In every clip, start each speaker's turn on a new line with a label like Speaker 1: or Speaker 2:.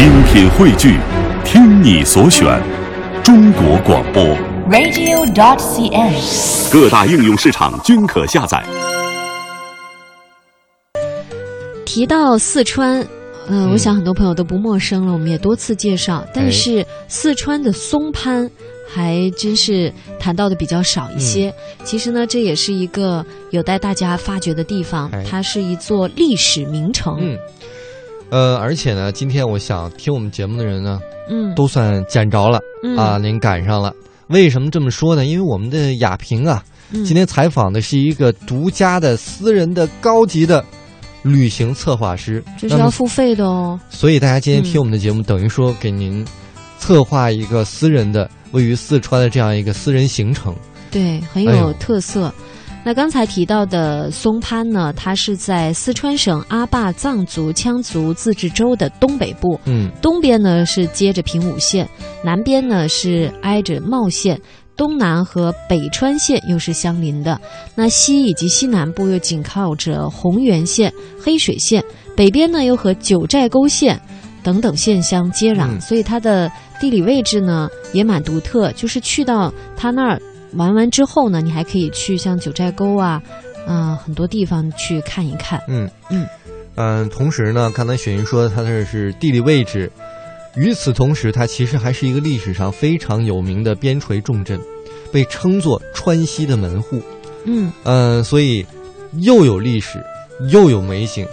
Speaker 1: 精品汇聚，听你所选，中国广播。
Speaker 2: radio.dot.cn，。
Speaker 1: 各大应用市场均可下载。
Speaker 3: 提到四川，呃，
Speaker 4: 嗯
Speaker 3: 我想很多朋友都不陌生了，我们也多次介绍。但是四川的松潘还真是谈到的比较少一些。其实呢，这也是一个有待大家发掘的地方
Speaker 4: 哎，
Speaker 3: 它是一座历史名城。
Speaker 4: 嗯，呃，而且呢，今天我想听我们节目的人呢，
Speaker 3: 嗯
Speaker 4: 都算捡着了、
Speaker 3: 嗯
Speaker 4: 啊，您赶上了。为什么这么说呢？因为我们的雅萍啊，
Speaker 3: 嗯
Speaker 4: 今天采访的是一个独家的私人的高级的旅行策划师，
Speaker 3: 这是要付费的哦。
Speaker 4: 所以大家今天
Speaker 3: 嗯
Speaker 4: 听我们的节目，等于说给您策划一个私人的位于四川的这样一个私人行程。
Speaker 3: 对，很有特色。那刚才提到的松潘呢，它是在四川省阿坝藏族羌族自治州的东北部，
Speaker 4: 嗯
Speaker 3: 东边呢是接着平武县，南边呢是挨着茂县，东南和北川县又是相邻的。那西以及西南部又紧靠着红原县、黑水县，北边呢又和九寨沟县等等县相接壤，
Speaker 4: 嗯
Speaker 3: 所以它的地理位置呢也蛮独特。就是去到它那儿玩完之后呢，你还可以去像九寨沟啊，嗯、很多地方去看一看。
Speaker 4: 嗯
Speaker 3: 嗯
Speaker 4: 嗯、同时呢，刚才雪云说它这是地理位置，与此同时，它其实还是一个历史上非常有名的边陲重镇，被称作川西的门户。
Speaker 3: 嗯，
Speaker 4: 嗯、所以又有历史，又有美景，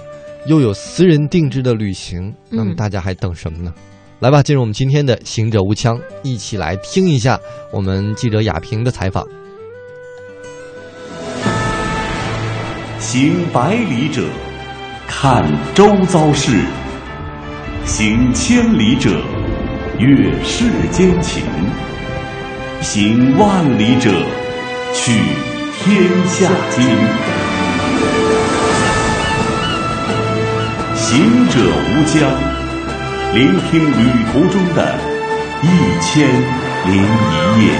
Speaker 4: 又有私人定制的旅行，那么
Speaker 3: 嗯
Speaker 4: 大家还等什么呢？来吧，进入我们今天的《行者无枪》，一起来听一下我们记者雅萍的采访。
Speaker 1: 行百里者，看周遭事；行千里者，阅世间情；行万里者，取天下经。行者无疆，聆听旅途中的一千零一夜。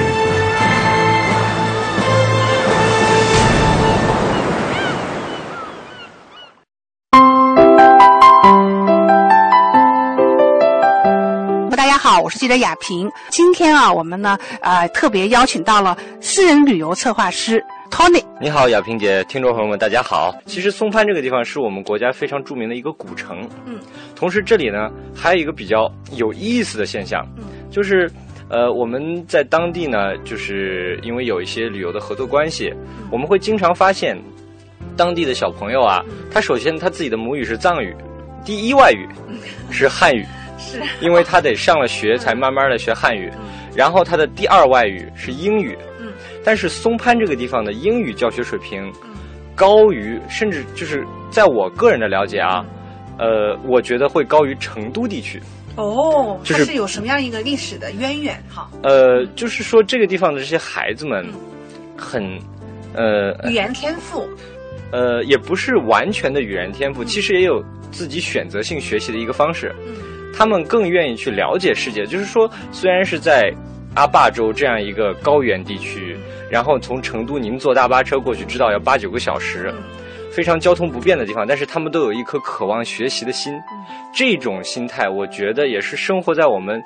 Speaker 5: 大家好，我是记者雅萍。今天啊，我们呢，呃，特别邀请到了私人旅游策划师 Tony。
Speaker 6: 你好，亚萍姐，听众朋友们，大家好。其实松潘这个地方是我们国家非常著名的一个古城，
Speaker 5: 嗯，
Speaker 6: 同时这里呢还有一个比较有意思的现象，
Speaker 5: 嗯，
Speaker 6: 就是呃我们在当地呢，就是因为有一些旅游的合作关系，
Speaker 5: 嗯。
Speaker 6: 我们会经常发现当地的小朋友啊，
Speaker 5: 嗯。
Speaker 6: 他首先他自己的母语是藏语，第一外语是汉语，
Speaker 5: 是，
Speaker 6: 因为他得上了学才慢慢的学汉语，
Speaker 5: 嗯。
Speaker 6: 然后他的第二外语是英语，
Speaker 5: 嗯，
Speaker 6: 但是松潘这个地方的英语教学水平
Speaker 5: 嗯。
Speaker 6: 高于，甚至就是在我个人的了解啊，呃，我觉得会高于成都地区。
Speaker 5: 哦，
Speaker 6: 就是
Speaker 5: 有什么样一个历史的渊源？哈，
Speaker 6: 呃，就是说这个地方的这些孩子们
Speaker 5: 嗯。
Speaker 6: 很，呃
Speaker 5: 语言天赋，
Speaker 6: 呃，也不是完全的语言天赋，其实也有自己选择性学习的一个方式。
Speaker 5: 嗯
Speaker 6: 他们更愿意去了解世界。就是说，虽然是在阿坝州这样一个高原地区，然后从成都您坐大巴车过去，知道要八九个小时，
Speaker 5: 嗯
Speaker 6: 非常交通不便的地方，但是他们都有一颗渴望学习的心。
Speaker 5: 嗯
Speaker 6: 这种心态，我觉得也是生活在我们。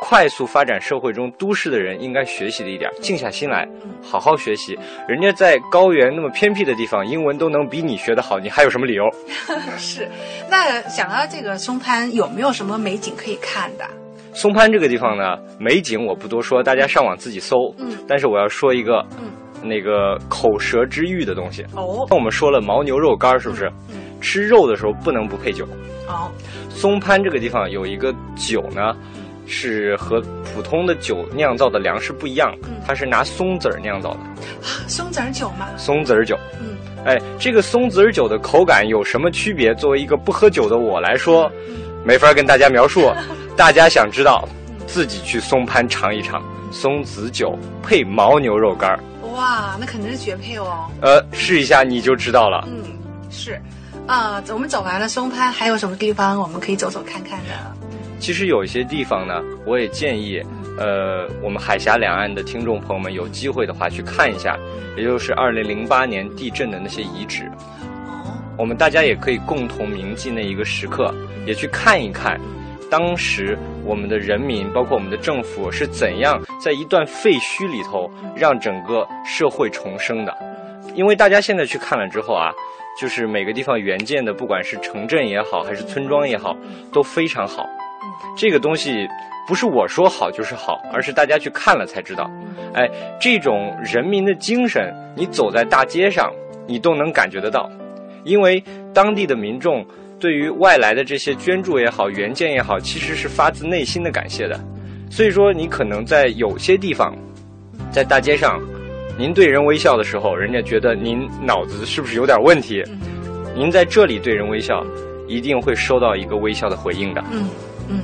Speaker 6: 快速发展社会中，都市的人应该学习的一点，静下心来，
Speaker 5: 嗯
Speaker 6: 好好学习。人家在高原那么偏僻的地方，英文都能比你学得好，你还有什么理由？
Speaker 5: 是。那想到这个松潘有没有什么美景可以看的？
Speaker 6: 松潘这个地方呢，美景我不多说，大家上网自己搜。
Speaker 5: 嗯
Speaker 6: 但是我要说一个，
Speaker 5: 嗯
Speaker 6: 那个口舌之欲的东西。
Speaker 5: 哦
Speaker 6: 那我们说了牦牛肉干儿是不是？
Speaker 5: 嗯
Speaker 6: 吃肉的时候不能不配酒。
Speaker 5: 哦
Speaker 6: 松潘这个地方有一个酒呢，是和普通的酒酿造的粮食不一样
Speaker 5: 嗯，
Speaker 6: 它是拿松子儿酿造的。
Speaker 5: 松子儿酒吗，
Speaker 6: 松子儿酒，
Speaker 5: 嗯
Speaker 6: 哎，这个松子儿酒的口感有什么区别？作为一个不喝酒的我来说，
Speaker 5: 嗯
Speaker 6: 没法跟大家描述。大家想知道，自己去松潘尝一尝松子酒配牦牛肉干儿，
Speaker 5: 哇，那肯定是绝配哦。
Speaker 6: 呃，试一下你就知道了。
Speaker 5: 嗯，是。啊、我们走完了松潘，还有什么地方我们可以走走看看的？
Speaker 6: 其实有一些地方呢，我也建议，呃，我们海峡两岸的听众朋友们有机会的话去看一下，也就是二零零八年地震的那些遗址。我们大家也可以共同铭记那一个时刻，也去看一看当时我们的人民，包括我们的政府是怎样在一段废墟里头让整个社会重生的。因为大家现在去看了之后啊，就是每个地方原建的，不管是城镇也好，还是村庄也好，都非常好。这个东西不是我说好就是好，而是大家去看了才知道。哎，这种人民的精神，你走在大街上，你都能感觉得到，因为当地的民众对于外来的这些捐助也好、援建也好，其实是发自内心的感谢的。所以说，你可能在有些地方，在大街上。您对人微笑的时候，人家觉得您脑子是不是有点问题？您在这里对人微笑，一定会收到一个微笑的回应的。
Speaker 5: 嗯嗯，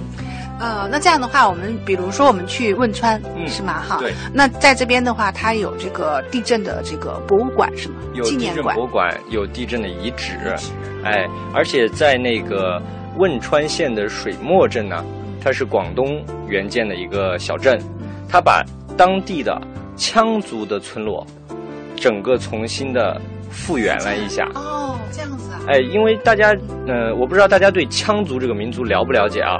Speaker 5: 呃，那这样的话，我们比如说我们去汶川，是吗？哈，
Speaker 6: 对。
Speaker 5: 那在这边的话，它有这个地震的这个博物馆是吗？
Speaker 6: 有地震博物馆，有地震的遗址。哎，而且在那个汶川县的水墨镇呢，它是广东援建的一个小镇，它把当地的。羌族的村落，整个重新的复原了一下。
Speaker 5: 哦，这样子啊。
Speaker 6: 哎，因为大家，呃，我不知道大家对羌族这个民族了不了解啊。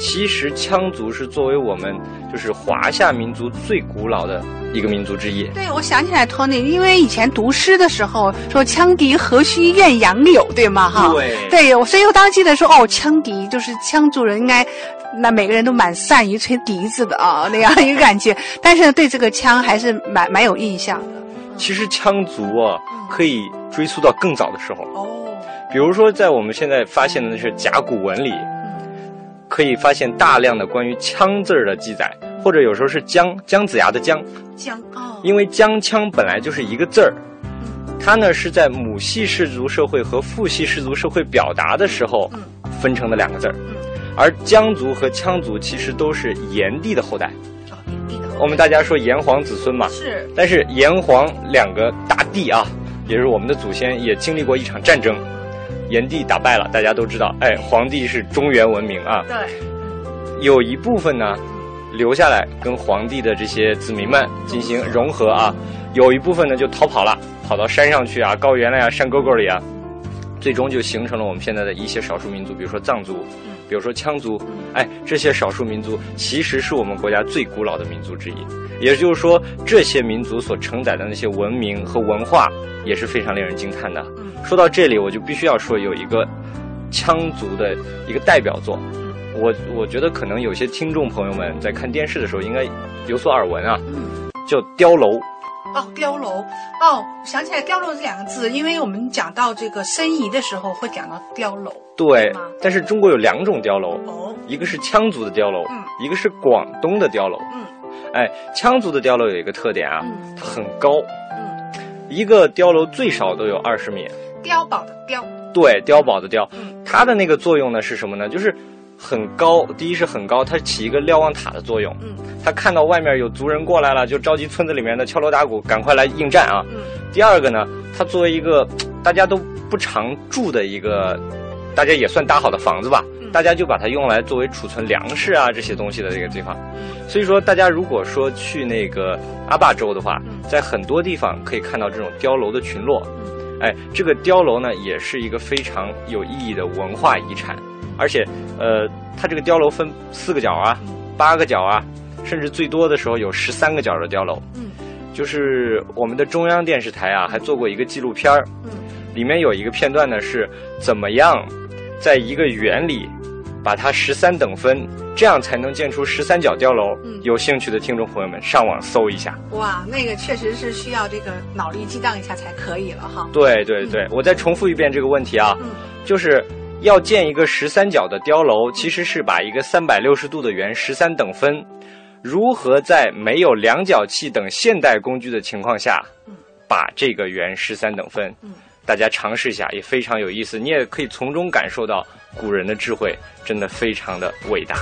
Speaker 6: 其实羌族是作为我们就是华夏民族最古老的一个民族之一。
Speaker 5: 对，我想起来，Tony，因为以前读诗的时候说“羌笛何须怨杨柳”，对吗？哈。
Speaker 6: 对。
Speaker 5: 对，所以我当时记得说，哦，羌笛就是羌族人应该。那每个人都蛮善于吹笛子的啊，那样一个感觉。但是对这个枪还是蛮蛮有印象的。
Speaker 6: 其实羌族啊，可以追溯到更早的时候。哦。比如说，在我们现在发现的那些甲骨文里，可以发现大量的关于羌字儿的记载，或者有时候是姜姜子牙的姜。
Speaker 5: 姜哦。
Speaker 6: 因为姜羌本来就是一个字儿，它呢是在母系氏族社会和父系氏族社会表达的时候分成的两个字儿。而羌族和羌族其实都是炎帝的后代。我们大家说炎黄子孙嘛，
Speaker 5: 是。
Speaker 6: 但是炎黄两个大帝啊，也是我们的祖先，也经历过一场战争，炎帝打败了，大家都知道。哎，黄帝是中原文明啊。
Speaker 5: 对。
Speaker 6: 有一部分呢，留下来跟黄帝的这些子民们进行融合啊，有一部分呢就逃跑了，跑到山上去啊，高原了呀，山沟沟里啊，最终就形成了我们现在的一些少数民族，比如说藏族。比如说羌族，哎，这些少数民族其实是我们国家最古老的民族之一。也就是说，这些民族所承载的那些文明和文化也是非常令人惊叹的。说到这里，我就必须要说有一个羌族的一个代表作，我我觉得可能有些听众朋友们在看电视的时候应该有所耳闻啊，叫碉楼。
Speaker 5: 哦，碉楼哦，想起来“碉楼”这两个字，因为我们讲到这个申遗的时候会讲到碉楼。
Speaker 6: 对，但是中国有两种碉楼，哦，一个是羌族的碉楼，嗯，一个是广东的碉楼，嗯，哎，羌族的碉楼有一个特点啊，它很高，嗯，一个碉楼最少都有二十米。
Speaker 5: 碉堡的碉。
Speaker 6: 对，碉堡的碉，嗯它的那个作用呢是什么呢？就是。很高，第一是很高，它起一个瞭望塔的作用。嗯，他看到外面有族人过来了，就召集村子里面的敲锣打鼓，赶快来应战啊。嗯，第二个呢，它作为一个大家都不常住的一个，大家也算搭好的房子吧，大家就把它用来作为储存粮食啊这些东西的这个地方。所以说，大家如果说去那个阿坝州的话，在很多地方可以看到这种碉楼的群落。哎，这个碉楼呢，也是一个非常有意义的文化遗产。而且，呃，它这个碉楼分四个角啊，八个角啊，甚至最多的时候有十三个角的碉楼。嗯，就是我们的中央电视台啊，还做过一个纪录片儿。嗯，里面有一个片段呢，是怎么样在一个园里把它十三等分，这样才能建出十三角碉楼。嗯，有兴趣的听众朋友们上网搜一下。
Speaker 5: 哇，那个确实是需要这个脑力激荡一下才可以了哈。
Speaker 6: 对对对，我再重复一遍这个问题啊，嗯就是。要建一个十三角的碉楼，其实是把一个三百六十度的圆十三等分。如何在没有量角器等现代工具的情况下，把这个圆十三等分？大家尝试一下，也非常有意思。你也可以从中感受到古人的智慧，真的非常的伟大。